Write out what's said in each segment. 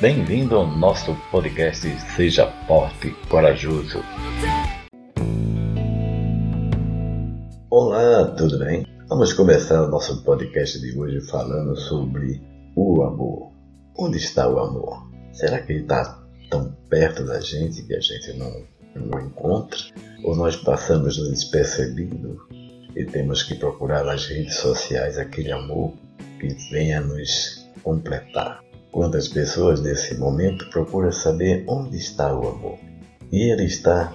Bem-vindo ao nosso podcast Seja Forte Corajoso. Olá, tudo bem? Vamos começar o nosso podcast de hoje falando sobre o amor. Onde está o amor? Será que ele está tão perto da gente que a gente não, não encontra? Ou nós passamos despercebido e temos que procurar nas redes sociais aquele amor que venha nos completar? Quantas pessoas nesse momento procuram saber onde está o amor? E ele está,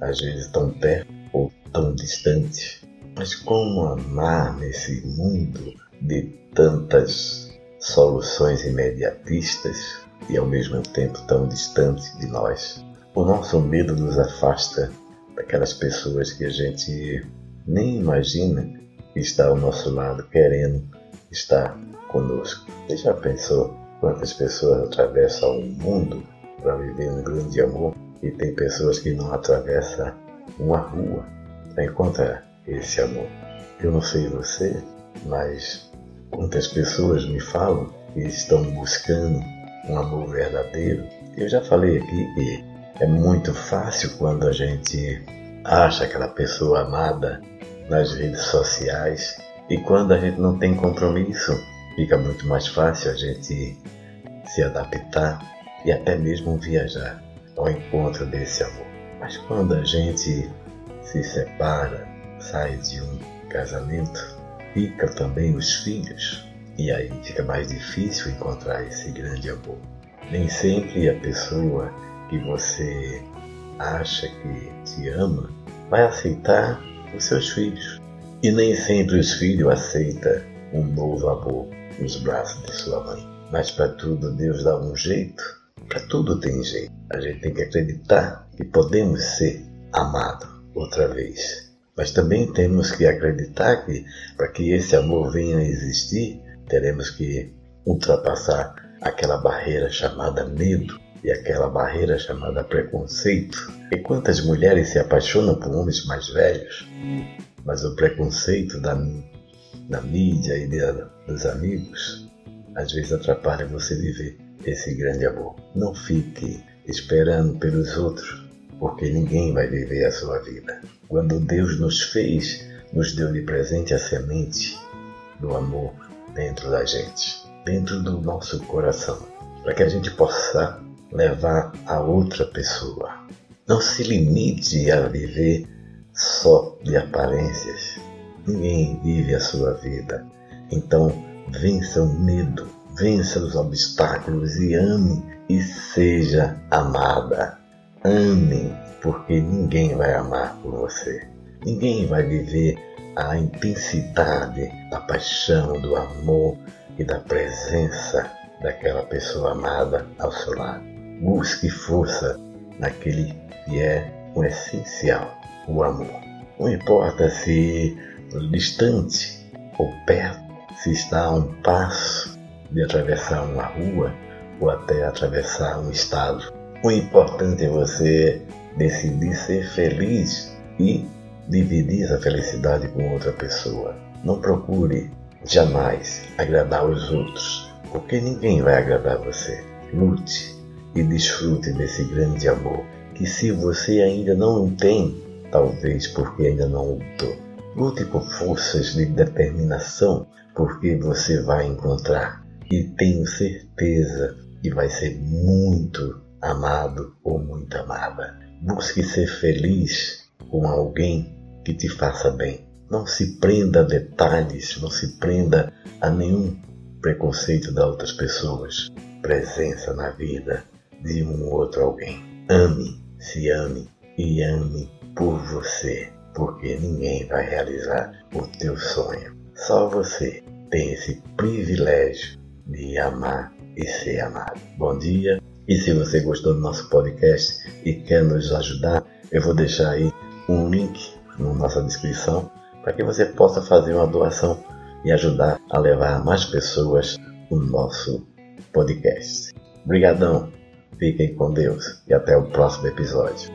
às vezes, tão perto ou tão distante. Mas como amar nesse mundo de tantas soluções imediatistas e ao mesmo tempo tão distante de nós? O nosso medo nos afasta daquelas pessoas que a gente nem imagina que está ao nosso lado querendo estar conosco. Você já pensou Quantas pessoas atravessam o mundo para viver um grande amor e tem pessoas que não atravessam uma rua para encontrar esse amor. Eu não sei você, mas quantas pessoas me falam que estão buscando um amor verdadeiro. Eu já falei aqui que é muito fácil quando a gente acha aquela pessoa amada nas redes sociais e quando a gente não tem compromisso fica muito mais fácil a gente se adaptar e até mesmo viajar ao encontro desse amor. Mas quando a gente se separa, sai de um casamento, fica também os filhos e aí fica mais difícil encontrar esse grande amor. Nem sempre a pessoa que você acha que te ama vai aceitar os seus filhos. E nem sempre os filhos aceitam um novo amor nos braços de sua mãe. Mas para tudo Deus dá um jeito. Para tudo tem jeito. A gente tem que acreditar que podemos ser amados outra vez. Mas também temos que acreditar que para que esse amor venha a existir, teremos que ultrapassar aquela barreira chamada medo e aquela barreira chamada preconceito. E quantas mulheres se apaixonam por homens mais velhos, mas o preconceito da, da mídia e de, dos amigos às vezes atrapalha você viver esse grande amor. Não fique esperando pelos outros, porque ninguém vai viver a sua vida. Quando Deus nos fez, nos deu de presente a semente do amor dentro da gente, dentro do nosso coração, para que a gente possa levar a outra pessoa. Não se limite a viver só de aparências. Ninguém vive a sua vida. Então, vença o medo, vença os obstáculos e ame e seja amada. Ame, porque ninguém vai amar por você. Ninguém vai viver a intensidade da paixão, do amor e da presença daquela pessoa amada ao seu lado. Busque força naquele que é o essencial, o amor. Não importa se distante ou perto, se está a um passo de atravessar uma rua ou até atravessar um estado. O importante é você decidir ser feliz e dividir essa felicidade com outra pessoa. Não procure jamais agradar os outros, porque ninguém vai agradar você. Lute e desfrute desse grande amor que se você ainda não tem, talvez porque ainda não lutou. Lute com forças de determinação porque você vai encontrar e tenho certeza que vai ser muito amado ou muito amada. Busque ser feliz com alguém que te faça bem. Não se prenda a detalhes, não se prenda a nenhum preconceito das outras pessoas. Presença na vida de um outro alguém. Ame, se ame e ame por você, porque ninguém vai realizar o teu sonho. Só você tem esse privilégio de amar e ser amado. Bom dia. E se você gostou do nosso podcast e quer nos ajudar, eu vou deixar aí um link na nossa descrição para que você possa fazer uma doação e ajudar a levar mais pessoas o nosso podcast. Obrigadão, fiquem com Deus e até o próximo episódio.